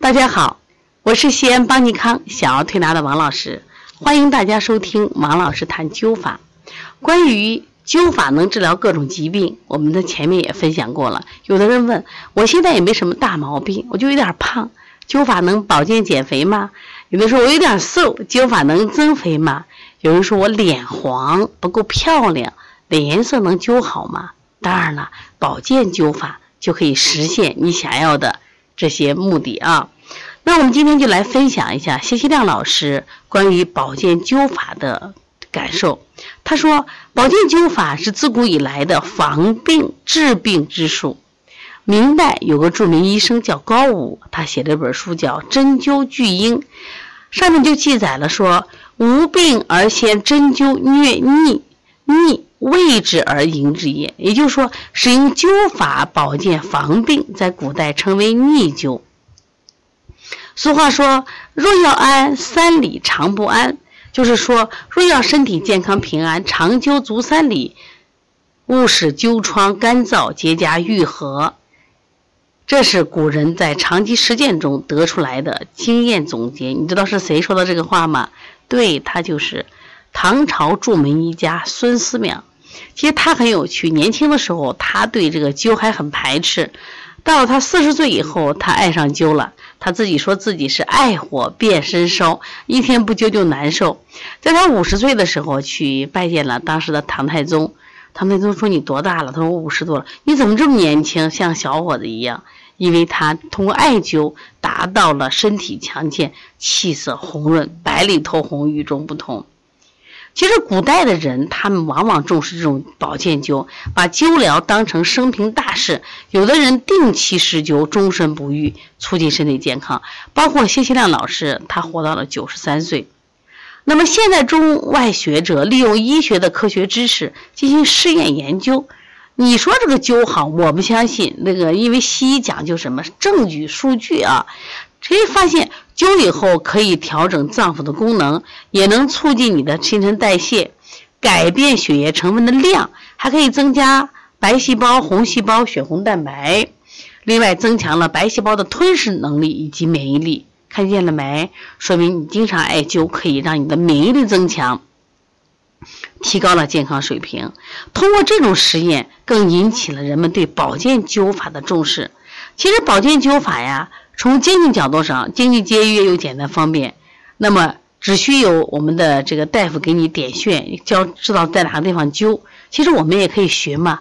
大家好，我是西安邦尼康小儿推拿的王老师，欢迎大家收听王老师谈灸法。关于灸法能治疗各种疾病，我们的前面也分享过了。有的人问，我现在也没什么大毛病，我就有点胖，灸法能保健减肥吗？有的说我有点瘦，灸法能增肥吗？有人说我脸黄不够漂亮，脸颜色能灸好吗？当然了，保健灸法就可以实现你想要的。这些目的啊，那我们今天就来分享一下谢希亮老师关于保健灸法的感受。他说，保健灸法是自古以来的防病治病之术。明代有个著名医生叫高武，他写了一本书叫《针灸巨婴》，上面就记载了说：无病而先针灸虐逆，逆。位置而营之也，也就是说，使用灸法保健防病，在古代称为逆灸。俗话说：“若要安，三里常不安。”就是说，若要身体健康平安，长灸足三里，勿使灸疮干燥结痂愈合。这是古人在长期实践中得出来的经验总结。你知道是谁说的这个话吗？对他就是。唐朝著名医家孙思邈，其实他很有趣。年轻的时候，他对这个灸还很排斥。到了他四十岁以后，他爱上灸了。他自己说自己是爱火变身烧，一天不灸就难受。在他五十岁的时候，去拜见了当时的唐太宗。唐太宗说：“你多大了？”他说：“我五十多了。”你怎么这么年轻，像小伙子一样？因为他通过艾灸达到了身体强健、气色红润、白里透红、与众不同。其实古代的人，他们往往重视这种保健灸，把灸疗当成生平大事。有的人定期施灸，终身不愈，促进身体健康。包括谢希亮老师，他活到了九十三岁。那么现在中外学者利用医学的科学知识进行试验研究，你说这个灸好，我不相信。那个因为西医讲究什么证据、数据啊。可以发现，灸以后可以调整脏腑的功能，也能促进你的新陈代谢，改变血液成分的量，还可以增加白细胞、红细胞、血红蛋白，另外增强了白细胞的吞噬能力以及免疫力。看见了没？说明你经常艾灸可以让你的免疫力增强，提高了健康水平。通过这种实验，更引起了人们对保健灸法的重视。其实保健灸法呀。从经济角度上，经济节约又简单方便，那么只需有我们的这个大夫给你点穴，教知道在哪个地方灸。其实我们也可以学嘛，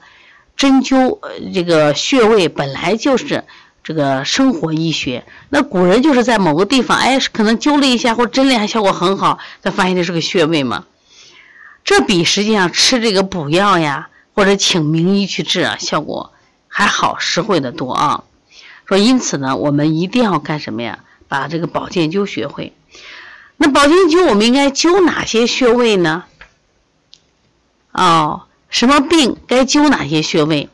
针灸这个穴位本来就是这个生活医学。那古人就是在某个地方，哎，可能灸了一下或针了一下效果很好，才发现这是个穴位嘛。这比实际上吃这个补药呀，或者请名医去治啊，效果还好，实惠的多啊。说，因此呢，我们一定要干什么呀？把这个保健灸学会。那保健灸我们应该灸哪些穴位呢？哦，什么病该灸哪些穴位？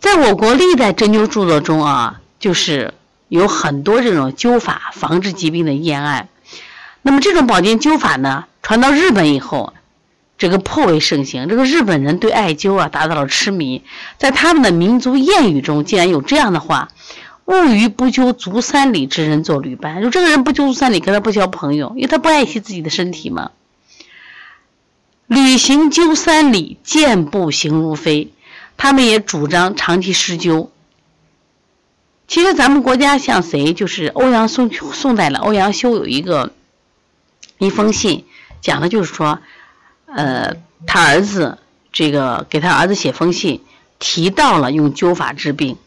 在我国历代针灸著作中啊，就是有很多这种灸法防治疾病的验案。那么这种保健灸法呢，传到日本以后，这个颇为盛行。这个日本人对艾灸啊达到了痴迷，在他们的民族谚语中竟然有这样的话。勿与不灸足三里之人做旅伴。就这个人不灸足三里，跟他不交朋友，因为他不爱惜自己的身体嘛。旅行灸三里，健步行如飞。他们也主张长期施灸。其实咱们国家像谁，就是欧阳宋宋代的欧阳修有一个一封信，讲的就是说，呃，他儿子这个给他儿子写封信，提到了用灸法治病。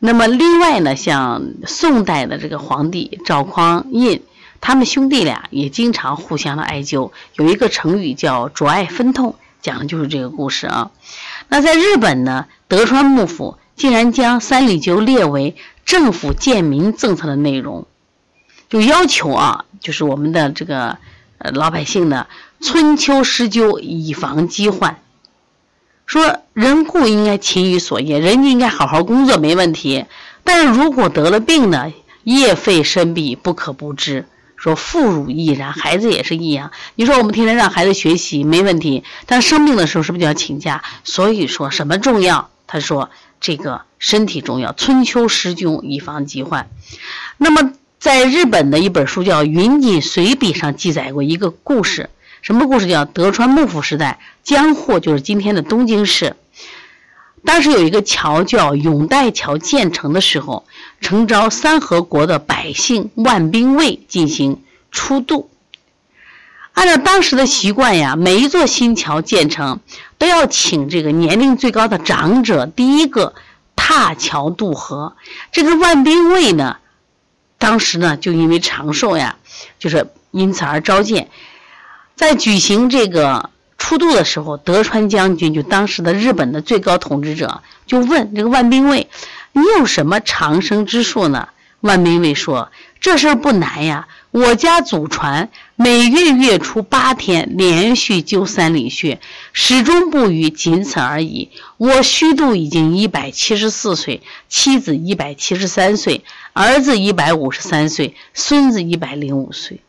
那么另外呢，像宋代的这个皇帝赵匡胤，他们兄弟俩也经常互相的艾灸。有一个成语叫“灼艾分痛”，讲的就是这个故事啊。那在日本呢，德川幕府竟然将三里灸列为政府建民政策的内容，就要求啊，就是我们的这个呃老百姓呢，春秋施灸以防疾患。说人固应该勤于所业，人应该好好工作没问题。但是如果得了病呢，业废身弊不可不知。说妇孺亦然，孩子也是一样。你说我们天天让孩子学习没问题，但生病的时候是不是就要请假？所以说什么重要？他说这个身体重要，春秋施灸以防疾患。那么在日本的一本书叫《云锦随笔》上记载过一个故事，什么故事？叫德川幕府时代，江户就是今天的东京市。当时有一个桥叫永代桥建成的时候，诚招三河国的百姓万兵卫进行出渡。按照当时的习惯呀，每一座新桥建成，都要请这个年龄最高的长者第一个踏桥渡河。这个万兵卫呢，当时呢就因为长寿呀，就是因此而召见。在举行这个。出渡的时候，德川将军就当时的日本的最高统治者就问这个万兵卫：“你有什么长生之术呢？”万兵卫说：“这事儿不难呀，我家祖传每月月初八天连续灸三里穴，始终不渝，仅此而已。我虚度已经一百七十四岁，妻子一百七十三岁，儿子一百五十三岁，孙子一百零五岁。”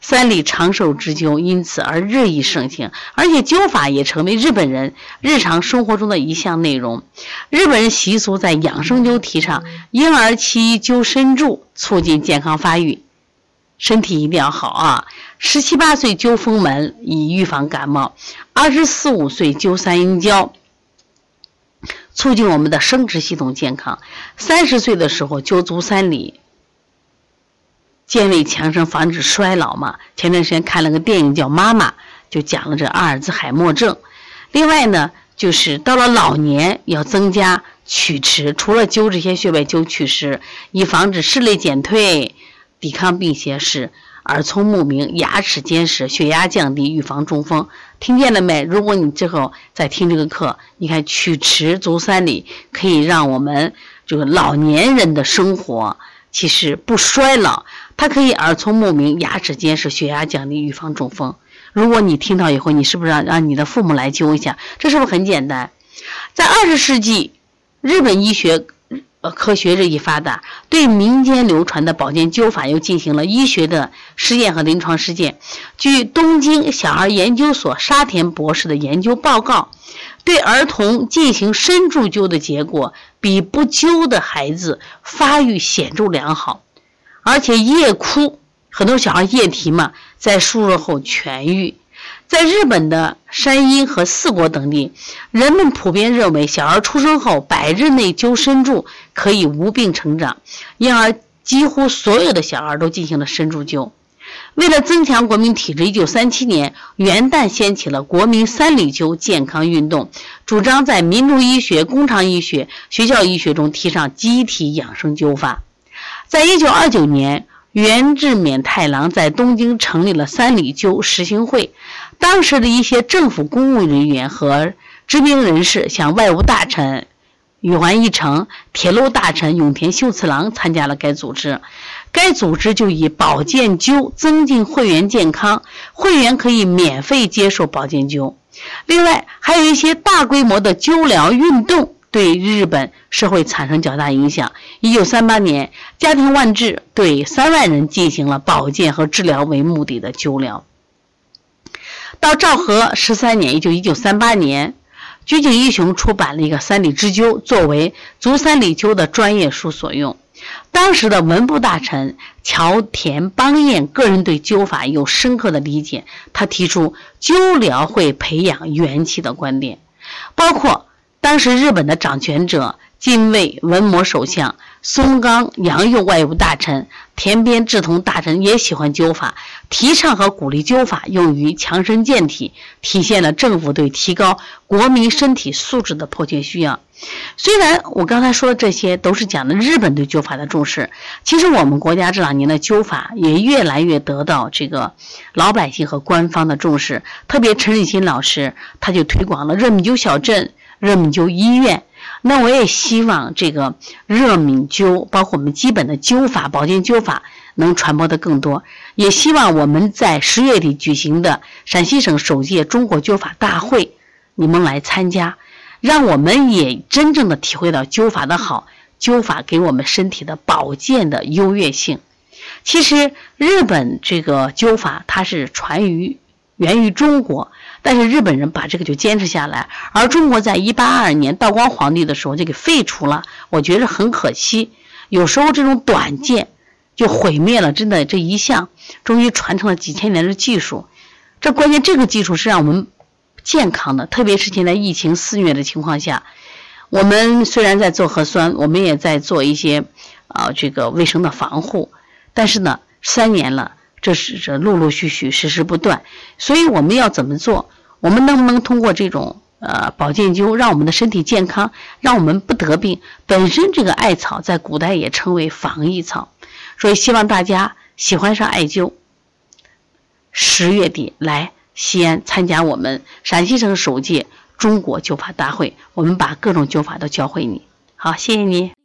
三里长寿之灸因此而日益盛行，而且灸法也成为日本人日常生活中的一项内容。日本人习俗在养生灸提倡婴儿期灸身柱，促进健康发育，身体一定要好啊！十七八岁灸风门，以预防感冒；二十四五岁灸三阴交，促进我们的生殖系统健康；三十岁的时候灸足三里。健胃强身，防止衰老嘛。前段时间看了个电影叫《妈妈》，就讲了这阿尔兹海默症。另外呢，就是到了老年要增加曲池，除了灸这些穴位，灸曲池，以防止视力减退、抵抗病邪，使耳聪目明、牙齿坚实、血压降低，预防中风。听见了没？如果你之后再听这个课，你看曲池足三里，可以让我们这个老年人的生活其实不衰老。它可以耳聪目明、牙齿坚实、血压降低、预防中风。如果你听到以后，你是不是让让你的父母来灸一下？这是不是很简单？在二十世纪，日本医学呃科学日益发达，对民间流传的保健灸法又进行了医学的实验和临床实践。据东京小儿研究所沙田博士的研究报告，对儿童进行深柱灸的结果，比不灸的孩子发育显著良好。而且夜哭，很多小孩夜啼嘛，在输入后痊愈。在日本的山阴和四国等地，人们普遍认为小孩出生后百日内灸身柱可以无病成长，因而几乎所有的小孩都进行了身柱灸。为了增强国民体质，一九三七年元旦掀起了国民三里灸健康运动，主张在民族医学、工厂医学、学校医学中提倡机体养生灸法。在一九二九年，原治免太郎在东京成立了三里灸实行会。当时的一些政府公务人员和知名人士，像外务大臣宇垣义成、铁路大臣永田秀次郎参加了该组织。该组织就以保健灸增进会员健康，会员可以免费接受保健灸。另外，还有一些大规模的灸疗运动。对日本社会产生较大影响。一九三八年，家庭万治对三万人进行了保健和治疗为目的的灸疗。到昭和十三年，也就一九三八年，菊井义雄出版了一个《三里之灸》，作为足三里灸的专业书所用。当时的文部大臣桥田邦彦个人对灸法有深刻的理解，他提出灸疗会培养元气的观点，包括。当时日本的掌权者近卫文磨首相松冈洋右外务大臣田边治同大臣也喜欢灸法，提倡和鼓励灸法用于强身健体，体现了政府对提高国民身体素质的迫切需要。虽然我刚才说的这些都是讲的日本对灸法的重视，其实我们国家这两年的灸法也越来越得到这个老百姓和官方的重视。特别陈立新老师他就推广了热敏灸小镇。热敏灸医院，那我也希望这个热敏灸，包括我们基本的灸法、保健灸法，能传播的更多。也希望我们在十月底举行的陕西省首届中国灸法大会，你们来参加，让我们也真正的体会到灸法的好，灸法给我们身体的保健的优越性。其实日本这个灸法，它是传于源于中国。但是日本人把这个就坚持下来，而中国在一八二二年道光皇帝的时候就给废除了，我觉得很可惜。有时候这种短见，就毁灭了，真的这一项终于传承了几千年的技术。这关键这个技术是让我们健康的，特别是现在疫情肆虐的情况下，我们虽然在做核酸，我们也在做一些啊这个卫生的防护，但是呢，三年了，这是这陆陆续续实时不断，所以我们要怎么做？我们能不能通过这种呃保健灸，让我们的身体健康，让我们不得病？本身这个艾草在古代也称为防疫草。所以希望大家喜欢上艾灸，十月底来西安参加我们陕西省首届中国灸法大会，我们把各种灸法都教会你。好，谢谢你。